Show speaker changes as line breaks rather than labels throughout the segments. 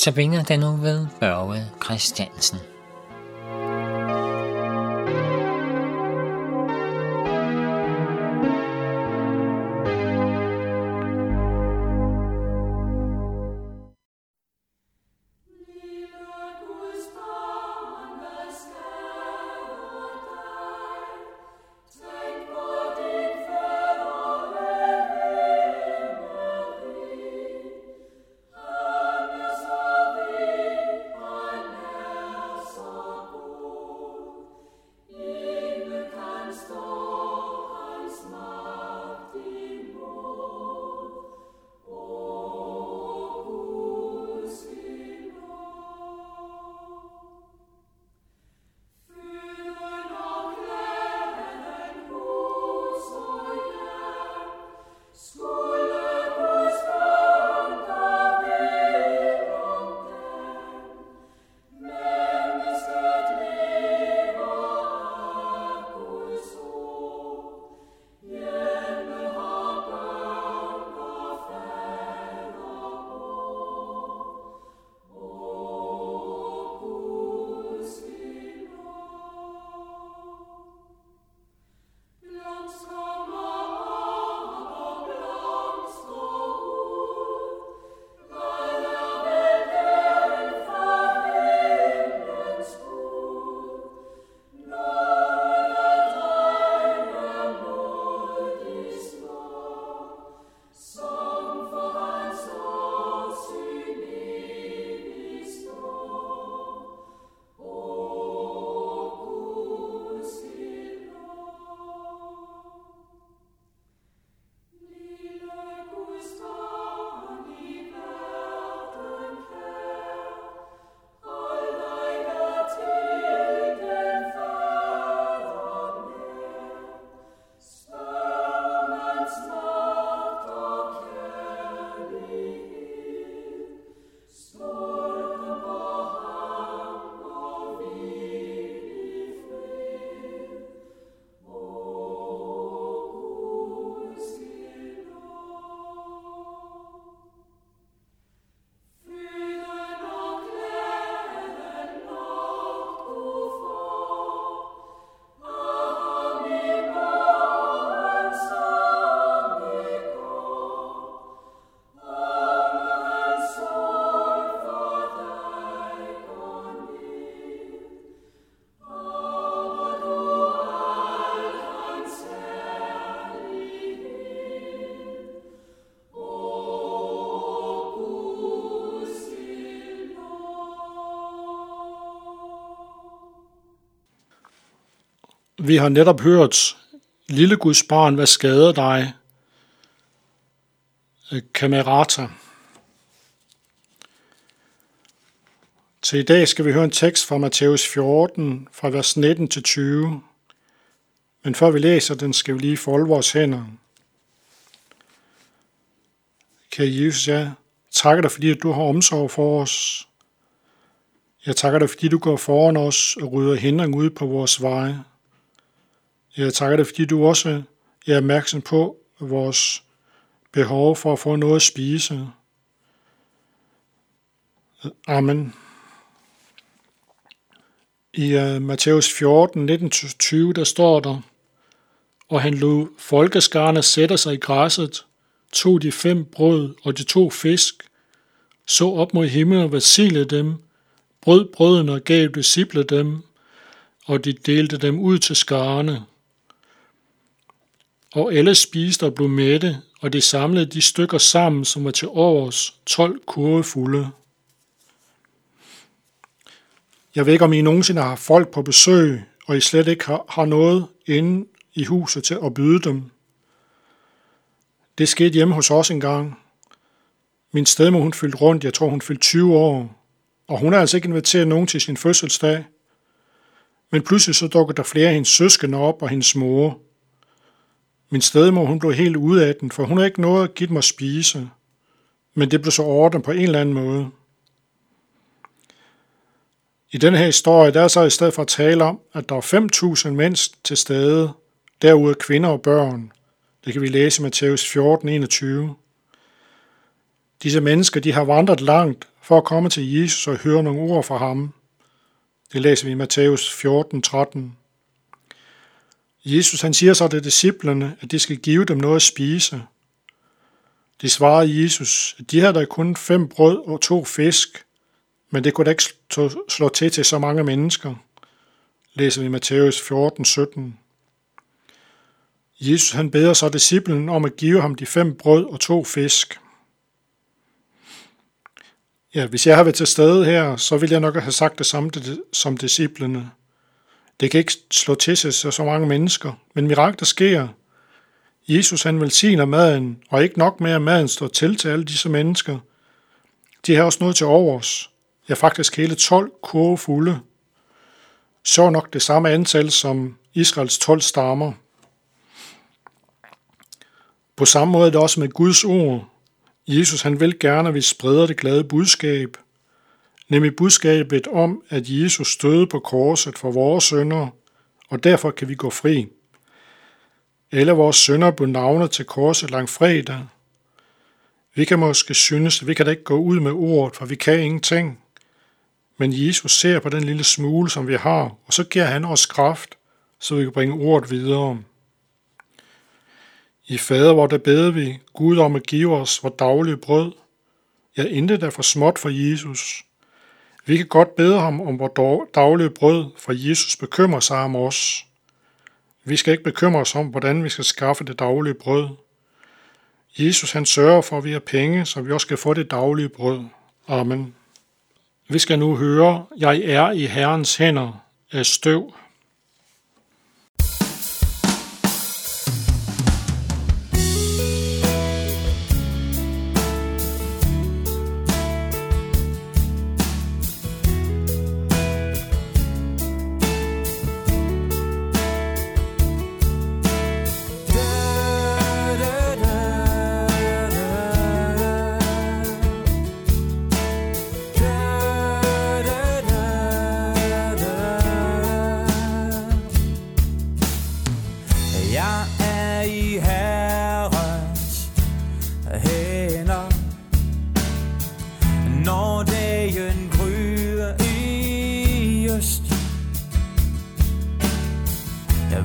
Tabiner den nu ved Børge Christiansen.
Vi har netop hørt, Lille Guds barn, hvad skader dig? Kamerata. Til i dag skal vi høre en tekst fra Matthæus 14, fra vers 19 til 20. Men før vi læser den, skal vi lige folde vores hænder. Kære Jesus, jeg takker dig, fordi du har omsorg for os. Jeg takker dig, fordi du går foran os og rydder hindring ud på vores veje. Jeg takker dig, fordi du også er opmærksom på vores behov for at få noget at spise. Amen. I uh, Matthæus 14, 19-20, der står der, og han lod folkeskarne sætte sig i græsset, tog de fem brød og de to fisk, så op mod himlen og velsignede dem, brød brødene og gav disciple dem, og de delte dem ud til skarne. Og alle spiste og blev mætte, og de samlede de stykker sammen, som var til års 12 kurve fulde. Jeg ved ikke, om I nogensinde har folk på besøg, og I slet ikke har noget inde i huset til at byde dem. Det skete hjemme hos os engang. Min stedmor, hun fyldte rundt, jeg tror hun fyldte 20 år, og hun har altså ikke inviteret nogen til sin fødselsdag. Men pludselig så dukker der flere af hendes søskende op og hendes mor. Min stedmor, hun blev helt ude af den, for hun havde ikke noget at give mig at spise. Men det blev så ordnet på en eller anden måde. I den her historie, der er så i stedet for at tale om, at der er 5.000 mænd til stede, derude kvinder og børn. Det kan vi læse i Matthæus 14, 21. Disse mennesker, de har vandret langt for at komme til Jesus og høre nogle ord fra ham. Det læser vi i Matthæus 14, 13. Jesus han siger så til disciplerne, at de skal give dem noget at spise. De svarede Jesus, at de havde da kun fem brød og to fisk, men det kunne da ikke slå til til så mange mennesker. Læser vi i Matthæus 14, 17. Jesus han beder så disciplen om at give ham de fem brød og to fisk. Ja, hvis jeg havde været til stede her, så ville jeg nok have sagt det samme som disciplene. Det kan ikke slå til sig så, så mange mennesker, men mirakler sker. Jesus han velsigner maden, og ikke nok med, at maden står til til alle disse mennesker. De har også noget til overs. Ja, faktisk hele 12 kurve fulde. Så nok det samme antal som Israels 12 stammer. På samme måde er det også med Guds ord. Jesus han vil gerne, at vi spreder det glade budskab, nemlig budskabet om, at Jesus støde på korset for vores sønder, og derfor kan vi gå fri. Alle vores sønder blev navnet til korset lang fredag. Vi kan måske synes, at vi kan da ikke gå ud med ordet, for vi kan ingenting. Men Jesus ser på den lille smule, som vi har, og så giver han os kraft, så vi kan bringe ordet videre. I fader, hvor der beder vi Gud om at give os vores daglige brød. Ja, intet er for småt for Jesus. Vi kan godt bede ham om vores daglige brød, for Jesus bekymrer sig om os. Vi skal ikke bekymre os om, hvordan vi skal skaffe det daglige brød. Jesus han sørger for, at vi har penge, så vi også skal få det daglige brød. Amen. Vi skal nu høre, jeg er i Herrens hænder af støv.
först. Jag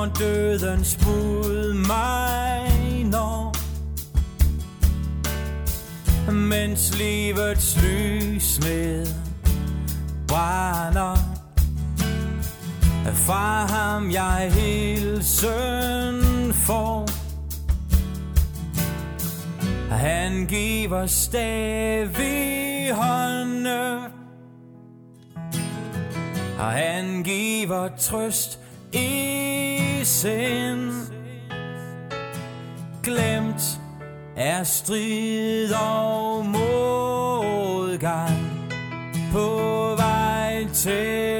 når døden spud mig når Mens livets lys med brænder. Fra ham jeg hilsen får Han giver stadig hånden Og han giver trøst i i sind. Glemt er strid og modgang På vej til